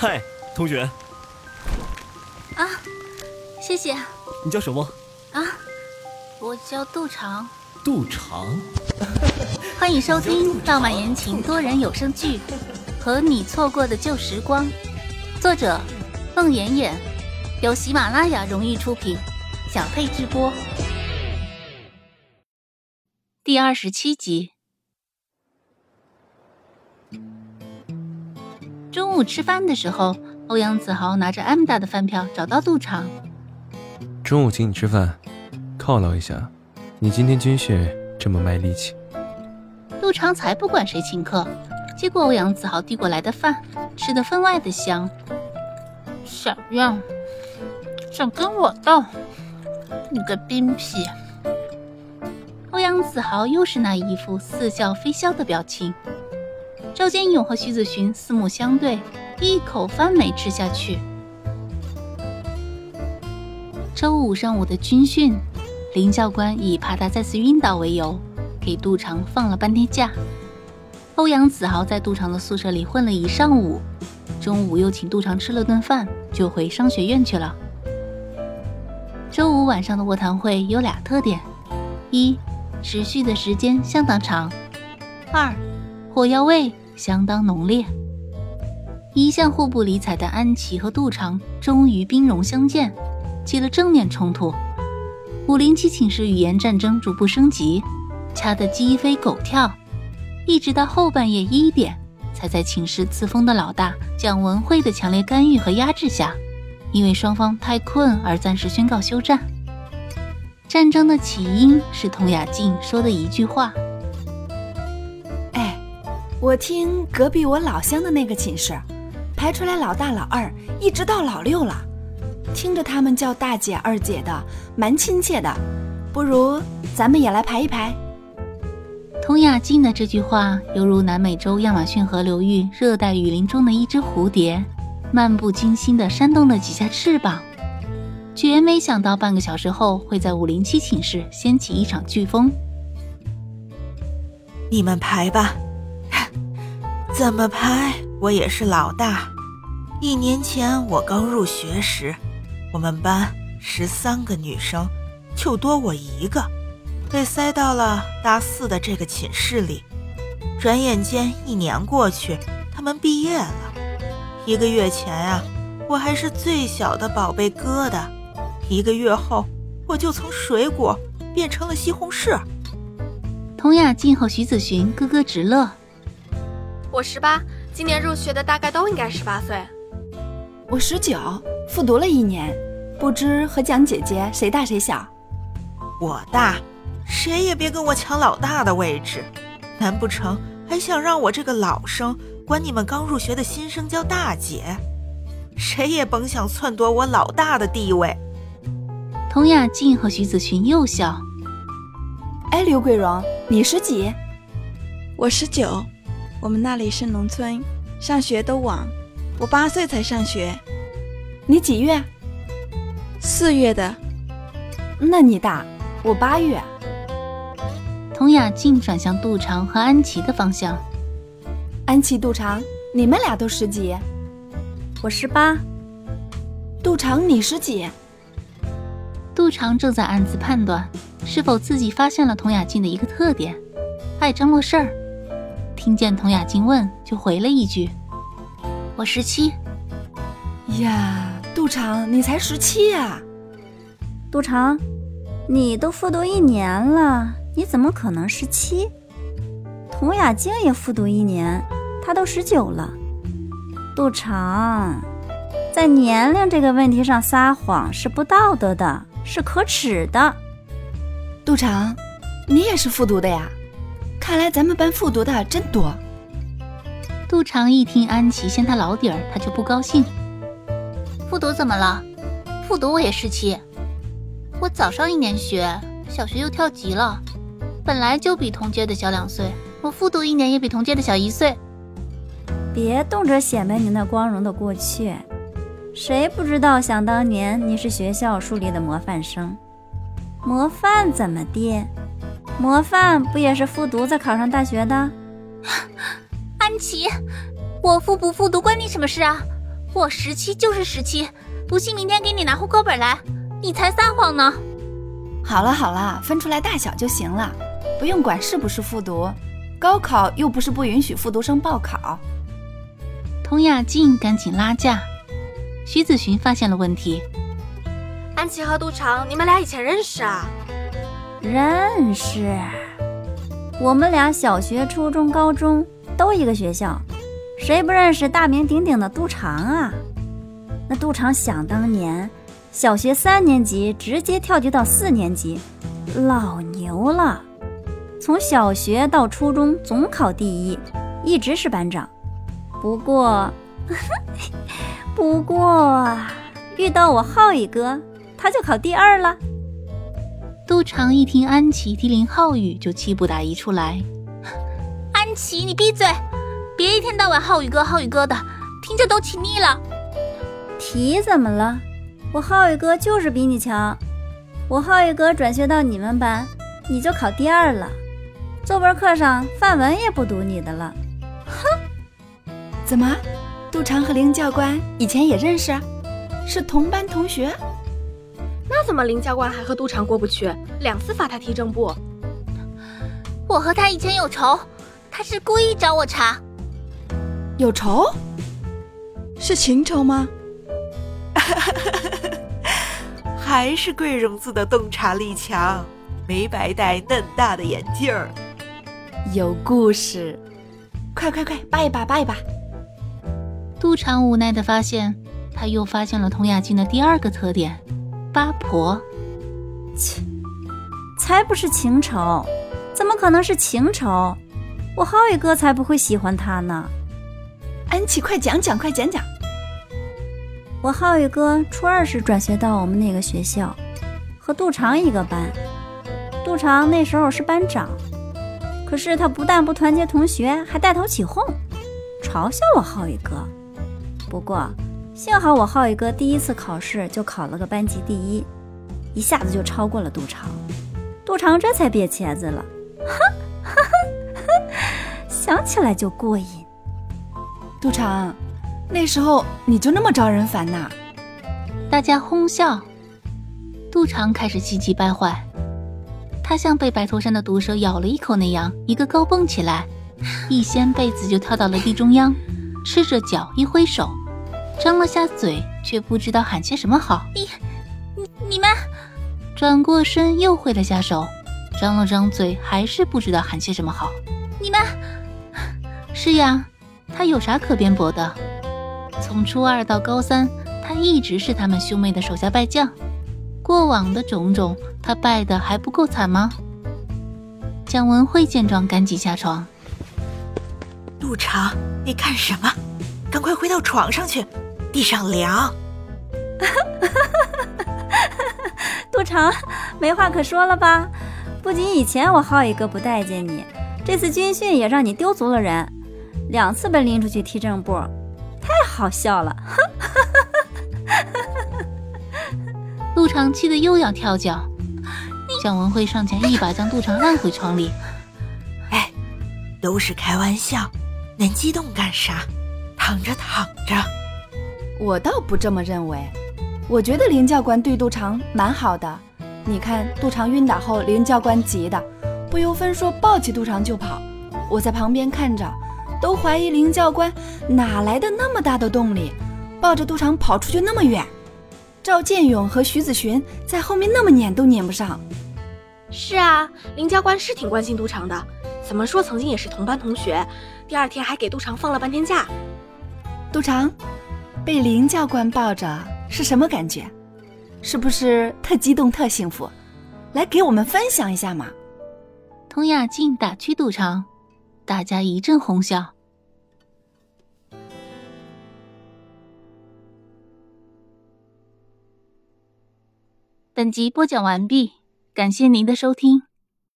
嗨，同学。啊，谢谢。你叫什么？啊，我叫杜长。杜长。欢迎收听浪漫言情多人有声剧《和你错过的旧时光》，作者：孟妍妍，由喜马拉雅荣誉出品，小佩直播。第二十七集。中午吃饭的时候，欧阳子豪拿着 M 大的饭票找到杜长。中午请你吃饭，犒劳一下。你今天军训这么卖力气。杜长才不管谁请客，接过欧阳子豪递过来的饭，吃的分外的香。小样，想跟我斗？你个兵痞！欧阳子豪又是那一副似笑非笑的表情。赵坚勇和徐子勋四目相对，一口饭没吃下去。周五上午的军训，林教官以怕他再次晕倒为由，给杜长放了半天假。欧阳子豪在杜长的宿舍里混了一上午，中午又请杜长吃了顿饭，就回商学院去了。周五晚上的卧谈会有俩特点：一，持续的时间相当长；二，火药味。相当浓烈，一向互不理睬的安琪和杜长终于兵戎相见，起了正面冲突。五零七寝室语言战争逐步升级，掐得鸡飞狗跳，一直到后半夜一点，才在寝室刺锋的老大蒋文慧的强烈干预和压制下，因为双方太困而暂时宣告休战。战争的起因是童雅静说的一句话。我听隔壁我老乡的那个寝室，排出来老大老二，一直到老六了，听着他们叫大姐二姐的，蛮亲切的。不如咱们也来排一排。佟雅静的这句话，犹如南美洲亚马逊河流域热带雨林中的一只蝴蝶，漫不经心地扇动了几下翅膀，绝没想到半个小时后会在五零七寝室掀起一场飓风。你们排吧。怎么排，我也是老大。一年前我刚入学时，我们班十三个女生，就多我一个，被塞到了大四的这个寝室里。转眼间一年过去，他们毕业了。一个月前啊，我还是最小的宝贝疙瘩，一个月后，我就从水果变成了西红柿。佟雅静和徐子寻咯咯直乐。我十八，今年入学的大概都应该十八岁。我十九，复读了一年，不知和蒋姐姐谁大谁小。我大，谁也别跟我抢老大的位置。难不成还想让我这个老生管你们刚入学的新生叫大姐？谁也甭想篡夺我老大的地位。佟雅静和徐子群又笑。哎，刘桂荣，你十几？我十九。我们那里是农村，上学都晚。我八岁才上学。你几月？四月的。那你大，我八月。童雅静转向杜长和安琪的方向。安琪、杜长，你们俩都十几？我十八。杜长，你十几？杜长正在暗自判断，是否自己发现了童雅静的一个特点，爱张罗事儿。听见童雅静问，就回了一句：“我十七。”呀，杜长，你才十七呀！杜长，你都复读一年了，你怎么可能十七？童雅静也复读一年，她都十九了。杜长，在年龄这个问题上撒谎是不道德的，是可耻的。杜长，你也是复读的呀？看来咱们班复读的真多。杜长一听安琪掀他老底儿，他就不高兴。复读怎么了？复读我也十七。我早上一年学，小学又跳级了，本来就比同届的小两岁，我复读一年也比同届的小一岁。别动辄显摆你那光荣的过去，谁不知道想当年你是学校树立的模范生？模范怎么地？模范不也是复读再考上大学的？安琪，我复不复读关你什么事啊？我十七就是十七，不信明天给你拿户口本来，你才撒谎呢。好了好了，分出来大小就行了，不用管是不是复读。高考又不是不允许复读生报考。童雅静赶紧拉架，徐子寻发现了问题。安琪和杜长，你们俩以前认识啊？认识，我们俩小学、初中、高中都一个学校，谁不认识大名鼎鼎的杜长啊？那杜长想当年，小学三年级直接跳级到四年级，老牛了。从小学到初中总考第一，一直是班长。不过，不过遇到我浩宇哥，他就考第二了。杜长一听安琪提林浩宇，就气不打一处来。安琪，你闭嘴，别一天到晚浩宇哥浩宇哥的，听着都起腻了。提怎么了？我浩宇哥就是比你强。我浩宇哥转学到你们班，你就考第二了。作文课上范文也不读你的了。哼，怎么，杜长和林教官以前也认识，是同班同学？那怎么林教官还和杜长过不去，两次罚他踢正步？我和他以前有仇，他是故意找我茬。有仇？是情仇吗？还是桂荣子的洞察力强，没白戴嫩大的眼镜儿。有故事，快快快，扒一扒，扒一扒！杜长无奈的发现，他又发现了童雅静的第二个特点。八婆，切，才不是情仇，怎么可能是情仇？我浩宇哥才不会喜欢他呢。安琪，快讲讲，快讲讲。我浩宇哥初二时转学到我们那个学校，和杜长一个班。杜长那时候是班长，可是他不但不团结同学，还带头起哄，嘲笑我浩宇哥。不过。幸好我浩宇哥第一次考试就考了个班级第一，一下子就超过了杜长，杜长这才瘪茄子了。哈哈，想起来就过瘾。杜长，那时候你就那么招人烦呐？大家哄笑。杜长开始气急败坏，他像被白头山的毒蛇咬了一口那样，一个高蹦起来，一掀被子就跳到了地中央，赤着脚一挥手。张了下嘴，却不知道喊些什么好。你、你、你们，转过身又挥了下手，张了张嘴，还是不知道喊些什么好。你们，是呀，他有啥可辩驳的？从初二到高三，他一直是他们兄妹的手下败将。过往的种种，他败的还不够惨吗？蒋文慧见状，赶紧下床。陆长，你干什么？赶快回到床上去。地上凉，杜长没话可说了吧？不仅以前我浩宇哥不待见你，这次军训也让你丢足了人，两次被拎出去踢正步，太好笑了！杜长气得又要跳脚，蒋文慧上前一把将杜长按回床里。哎，都是开玩笑，恁激动干啥？躺着躺着。我倒不这么认为，我觉得林教官对杜长蛮好的。你看杜长晕倒后，林教官急的不由分说抱起杜长就跑。我在旁边看着，都怀疑林教官哪来的那么大的动力，抱着杜长跑出去那么远。赵建勇和徐子寻在后面那么撵都撵不上。是啊，林教官是挺关心杜长的，怎么说曾经也是同班同学，第二天还给杜长放了半天假。杜长。被林教官抱着是什么感觉？是不是特激动、特幸福？来给我们分享一下嘛！童雅静打趣杜长，大家一阵哄笑。本集播讲完毕，感谢您的收听。